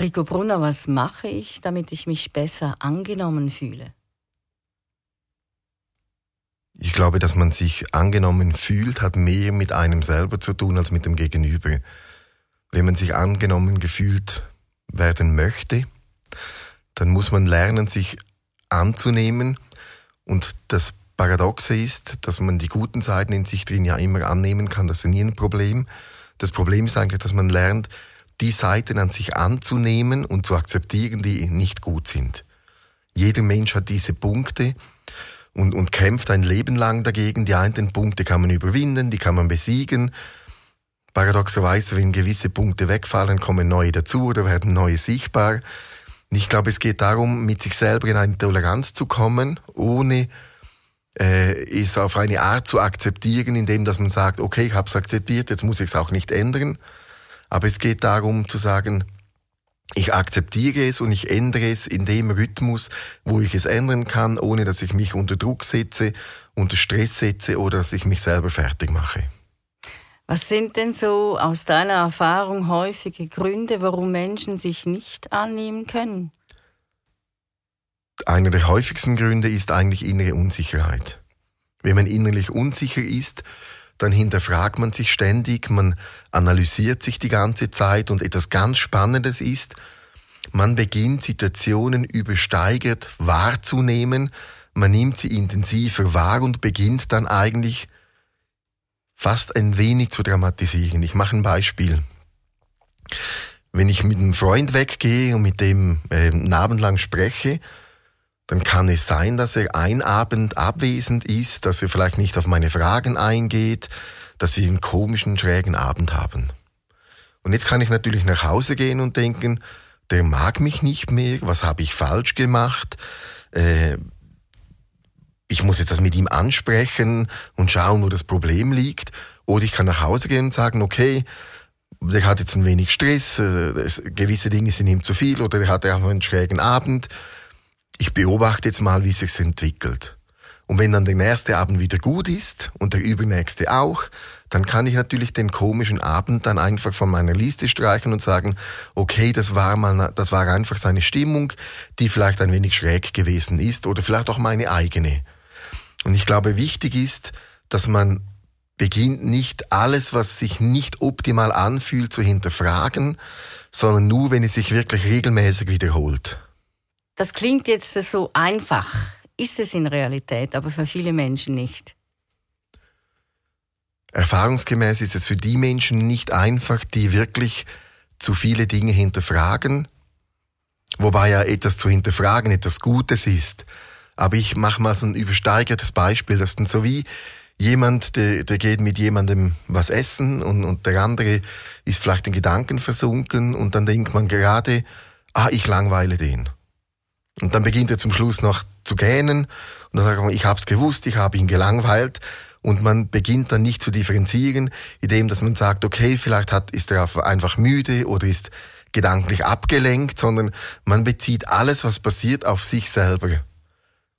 Rico Brunner, was mache ich, damit ich mich besser angenommen fühle? Ich glaube, dass man sich angenommen fühlt, hat mehr mit einem selber zu tun als mit dem Gegenüber. Wenn man sich angenommen gefühlt werden möchte, dann muss man lernen, sich anzunehmen. Und das Paradoxe ist, dass man die guten Seiten in sich drin ja immer annehmen kann. Das ist nie ein Problem. Das Problem ist eigentlich, dass man lernt, die Seiten an sich anzunehmen und zu akzeptieren, die nicht gut sind. Jeder Mensch hat diese Punkte und, und kämpft ein Leben lang dagegen. Die einen Punkte kann man überwinden, die kann man besiegen. Paradoxerweise, wenn gewisse Punkte wegfallen, kommen neue dazu oder werden neue sichtbar. ich glaube, es geht darum, mit sich selber in eine Toleranz zu kommen, ohne äh, es auf eine Art zu akzeptieren, indem dass man sagt, okay, ich habe es akzeptiert, jetzt muss ich es auch nicht ändern, aber es geht darum zu sagen, ich akzeptiere es und ich ändere es in dem Rhythmus, wo ich es ändern kann, ohne dass ich mich unter Druck setze, unter Stress setze oder dass ich mich selber fertig mache. Was sind denn so aus deiner Erfahrung häufige Gründe, warum Menschen sich nicht annehmen können? Einer der häufigsten Gründe ist eigentlich innere Unsicherheit. Wenn man innerlich unsicher ist, dann hinterfragt man sich ständig, man analysiert sich die ganze Zeit und etwas ganz Spannendes ist, man beginnt Situationen übersteigert wahrzunehmen, man nimmt sie intensiver wahr und beginnt dann eigentlich fast ein wenig zu dramatisieren. Ich mache ein Beispiel. Wenn ich mit einem Freund weggehe und mit dem äh, einen Abend lang spreche, dann kann es sein, dass er ein Abend abwesend ist, dass er vielleicht nicht auf meine Fragen eingeht, dass wir einen komischen, schrägen Abend haben. Und jetzt kann ich natürlich nach Hause gehen und denken, der mag mich nicht mehr, was habe ich falsch gemacht, äh, ich muss jetzt das mit ihm ansprechen und schauen, wo das Problem liegt. Oder ich kann nach Hause gehen und sagen, okay, der hat jetzt ein wenig Stress, äh, gewisse Dinge sind ihm zu viel oder er hat einfach einen schrägen Abend ich beobachte jetzt mal, wie sich's entwickelt. Und wenn dann der nächste Abend wieder gut ist und der übernächste auch, dann kann ich natürlich den komischen Abend dann einfach von meiner Liste streichen und sagen, okay, das war mal, das war einfach seine Stimmung, die vielleicht ein wenig schräg gewesen ist oder vielleicht auch meine eigene. Und ich glaube, wichtig ist, dass man beginnt nicht alles, was sich nicht optimal anfühlt, zu hinterfragen, sondern nur, wenn es sich wirklich regelmäßig wiederholt. Das klingt jetzt so einfach, ist es in Realität, aber für viele Menschen nicht. Erfahrungsgemäß ist es für die Menschen nicht einfach, die wirklich zu viele Dinge hinterfragen, wobei ja etwas zu hinterfragen etwas Gutes ist. Aber ich mache mal so ein übersteigertes Beispiel, das ist so wie jemand, der, der geht mit jemandem was essen und, und der andere ist vielleicht in Gedanken versunken und dann denkt man gerade, ah, ich langweile den. Und dann beginnt er zum Schluss noch zu gähnen und dann sagt man, ich hab's gewusst, ich habe ihn gelangweilt und man beginnt dann nicht zu differenzieren, indem dass man sagt, okay, vielleicht hat, ist er einfach müde oder ist gedanklich abgelenkt, sondern man bezieht alles, was passiert, auf sich selber.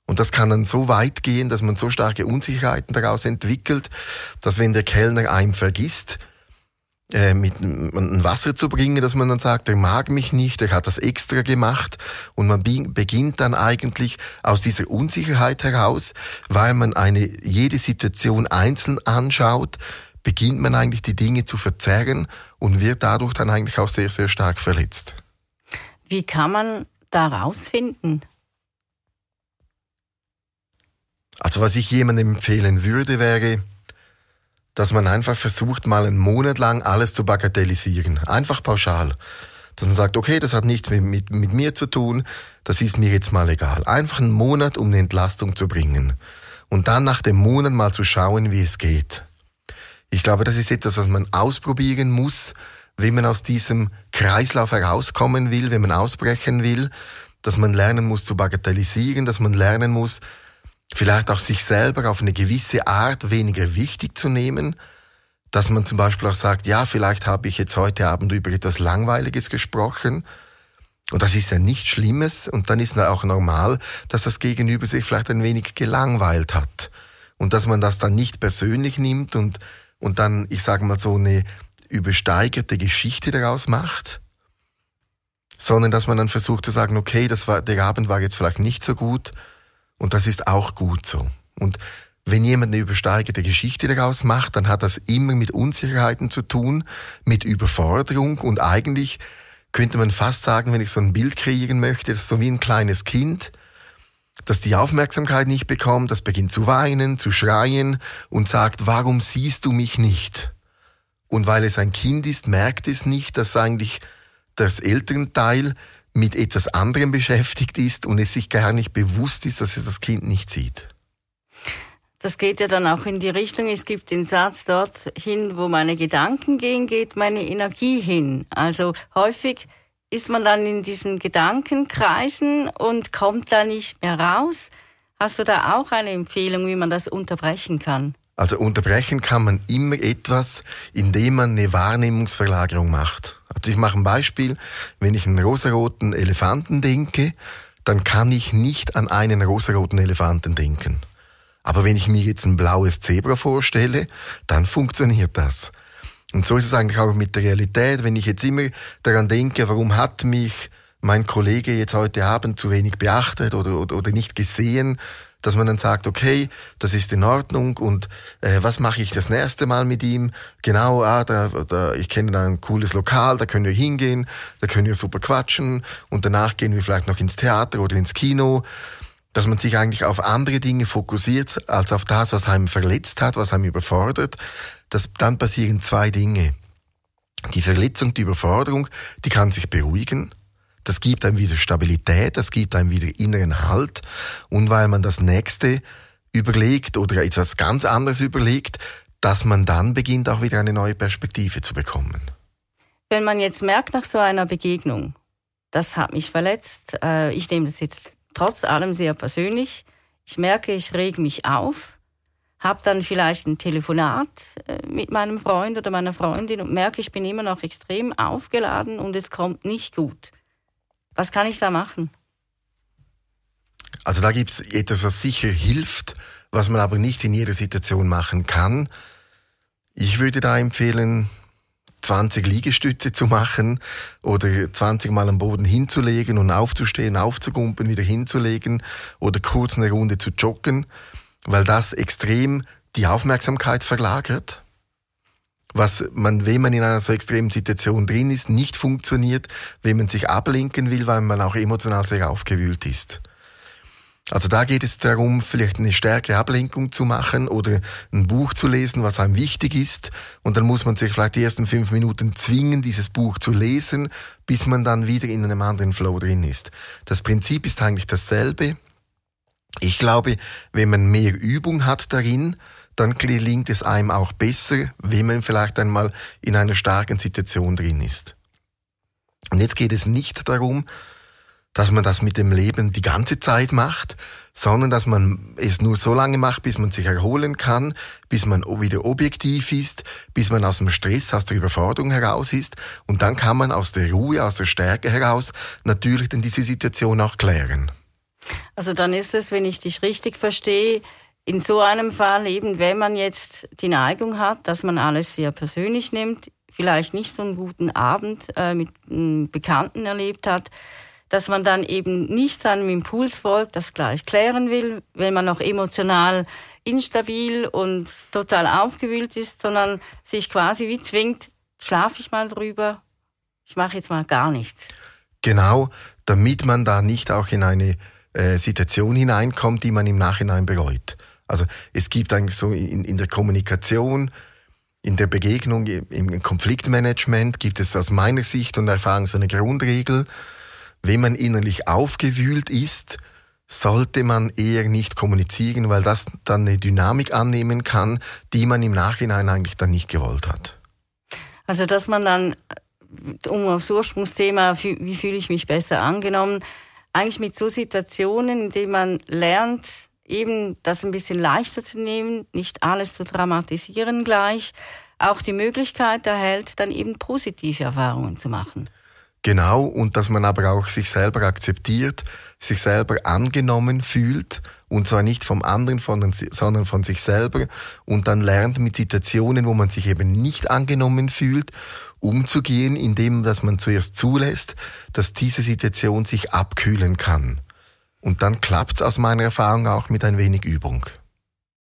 Und das kann dann so weit gehen, dass man so starke Unsicherheiten daraus entwickelt, dass wenn der Kellner einem vergisst, äh, mit ein Wasser zu bringen, dass man dann sagt, er mag mich nicht, er hat das extra gemacht und man beginnt dann eigentlich aus dieser Unsicherheit heraus, weil man eine jede Situation einzeln anschaut, beginnt man eigentlich die Dinge zu verzerren und wird dadurch dann eigentlich auch sehr sehr stark verletzt. Wie kann man da rausfinden? Also was ich jemandem empfehlen würde, wäre, dass man einfach versucht, mal einen Monat lang alles zu bagatellisieren. Einfach pauschal. Dass man sagt, okay, das hat nichts mit, mit, mit mir zu tun, das ist mir jetzt mal egal. Einfach einen Monat, um eine Entlastung zu bringen. Und dann nach dem Monat mal zu schauen, wie es geht. Ich glaube, das ist etwas, was man ausprobieren muss, wenn man aus diesem Kreislauf herauskommen will, wenn man ausbrechen will, dass man lernen muss zu bagatellisieren, dass man lernen muss, vielleicht auch sich selber auf eine gewisse Art weniger wichtig zu nehmen, dass man zum Beispiel auch sagt, ja, vielleicht habe ich jetzt heute Abend über etwas Langweiliges gesprochen, und das ist ja nichts Schlimmes, und dann ist es auch normal, dass das Gegenüber sich vielleicht ein wenig gelangweilt hat. Und dass man das dann nicht persönlich nimmt und, und dann, ich sage mal, so eine übersteigerte Geschichte daraus macht, sondern dass man dann versucht zu sagen, okay, das war, der Abend war jetzt vielleicht nicht so gut und das ist auch gut so. Und wenn jemand eine übersteigerte Geschichte daraus macht, dann hat das immer mit Unsicherheiten zu tun, mit Überforderung und eigentlich könnte man fast sagen, wenn ich so ein Bild kreieren möchte, das ist so wie ein kleines Kind, das die Aufmerksamkeit nicht bekommt, das beginnt zu weinen, zu schreien und sagt, warum siehst du mich nicht? Und weil es ein Kind ist, merkt es nicht, dass eigentlich das Elternteil mit etwas anderem beschäftigt ist und es sich gar nicht bewusst ist, dass es das Kind nicht sieht. Das geht ja dann auch in die Richtung, es gibt den Satz dort hin, wo meine Gedanken gehen, geht meine Energie hin. Also häufig ist man dann in diesen Gedankenkreisen und kommt da nicht mehr raus. Hast du da auch eine Empfehlung, wie man das unterbrechen kann? Also unterbrechen kann man immer etwas, indem man eine Wahrnehmungsverlagerung macht. Also ich mache ein Beispiel, wenn ich einen rosaroten Elefanten denke, dann kann ich nicht an einen rosaroten Elefanten denken. Aber wenn ich mir jetzt ein blaues Zebra vorstelle, dann funktioniert das. Und so ist es eigentlich auch mit der Realität. Wenn ich jetzt immer daran denke, warum hat mich mein Kollege jetzt heute Abend zu wenig beachtet oder, oder, oder nicht gesehen, dass man dann sagt, okay, das ist in Ordnung und äh, was mache ich das nächste Mal mit ihm? Genau, ah, da, da, ich kenne da ein cooles Lokal, da können wir hingehen, da können wir super quatschen und danach gehen wir vielleicht noch ins Theater oder ins Kino dass man sich eigentlich auf andere Dinge fokussiert, als auf das, was einem verletzt hat, was einem überfordert, dass dann passieren zwei Dinge. Die Verletzung, die Überforderung, die kann sich beruhigen. Das gibt einem wieder Stabilität, das gibt einem wieder inneren Halt. Und weil man das nächste überlegt oder etwas ganz anderes überlegt, dass man dann beginnt auch wieder eine neue Perspektive zu bekommen. Wenn man jetzt merkt nach so einer Begegnung, das hat mich verletzt, äh, ich nehme das jetzt trotz allem sehr persönlich. Ich merke, ich reg mich auf, habe dann vielleicht ein Telefonat äh, mit meinem Freund oder meiner Freundin und merke, ich bin immer noch extrem aufgeladen und es kommt nicht gut. Was kann ich da machen? Also da gibt es etwas, was sicher hilft, was man aber nicht in jeder Situation machen kann. Ich würde da empfehlen, 20 Liegestütze zu machen oder 20 Mal am Boden hinzulegen und aufzustehen, aufzugumpen, wieder hinzulegen oder kurz eine Runde zu joggen, weil das extrem die Aufmerksamkeit verlagert. Was man, wenn man in einer so extremen Situation drin ist, nicht funktioniert, wenn man sich ablenken will, weil man auch emotional sehr aufgewühlt ist. Also da geht es darum, vielleicht eine stärkere Ablenkung zu machen oder ein Buch zu lesen, was einem wichtig ist. Und dann muss man sich vielleicht die ersten fünf Minuten zwingen, dieses Buch zu lesen, bis man dann wieder in einem anderen Flow drin ist. Das Prinzip ist eigentlich dasselbe. Ich glaube, wenn man mehr Übung hat darin, dann gelingt es einem auch besser, wenn man vielleicht einmal in einer starken Situation drin ist. Und jetzt geht es nicht darum, dass man das mit dem Leben die ganze Zeit macht, sondern dass man es nur so lange macht, bis man sich erholen kann, bis man wieder objektiv ist, bis man aus dem Stress, aus der Überforderung heraus ist und dann kann man aus der Ruhe, aus der Stärke heraus natürlich dann diese Situation auch klären. Also dann ist es, wenn ich dich richtig verstehe, in so einem Fall eben, wenn man jetzt die Neigung hat, dass man alles sehr persönlich nimmt, vielleicht nicht so einen guten Abend äh, mit einem Bekannten erlebt hat, dass man dann eben nicht seinem Impuls folgt, das gleich klären will, wenn man noch emotional instabil und total aufgewühlt ist, sondern sich quasi wie zwingt, schlafe ich mal drüber, ich mache jetzt mal gar nichts. Genau, damit man da nicht auch in eine äh, Situation hineinkommt, die man im Nachhinein bereut. Also es gibt eigentlich so in, in der Kommunikation, in der Begegnung, im Konfliktmanagement gibt es aus meiner Sicht und Erfahrung so eine Grundregel, wenn man innerlich aufgewühlt ist, sollte man eher nicht kommunizieren, weil das dann eine Dynamik annehmen kann, die man im Nachhinein eigentlich dann nicht gewollt hat. Also dass man dann, um aufs Ursprungsthema, wie fühle ich mich besser angenommen, eigentlich mit so Situationen, in denen man lernt, eben das ein bisschen leichter zu nehmen, nicht alles zu dramatisieren gleich, auch die Möglichkeit erhält, dann eben positive Erfahrungen zu machen. Genau, und dass man aber auch sich selber akzeptiert, sich selber angenommen fühlt, und zwar nicht vom anderen, sondern von sich selber, und dann lernt mit Situationen, wo man sich eben nicht angenommen fühlt, umzugehen, indem dass man zuerst zulässt, dass diese Situation sich abkühlen kann. Und dann klappt's aus meiner Erfahrung auch mit ein wenig Übung.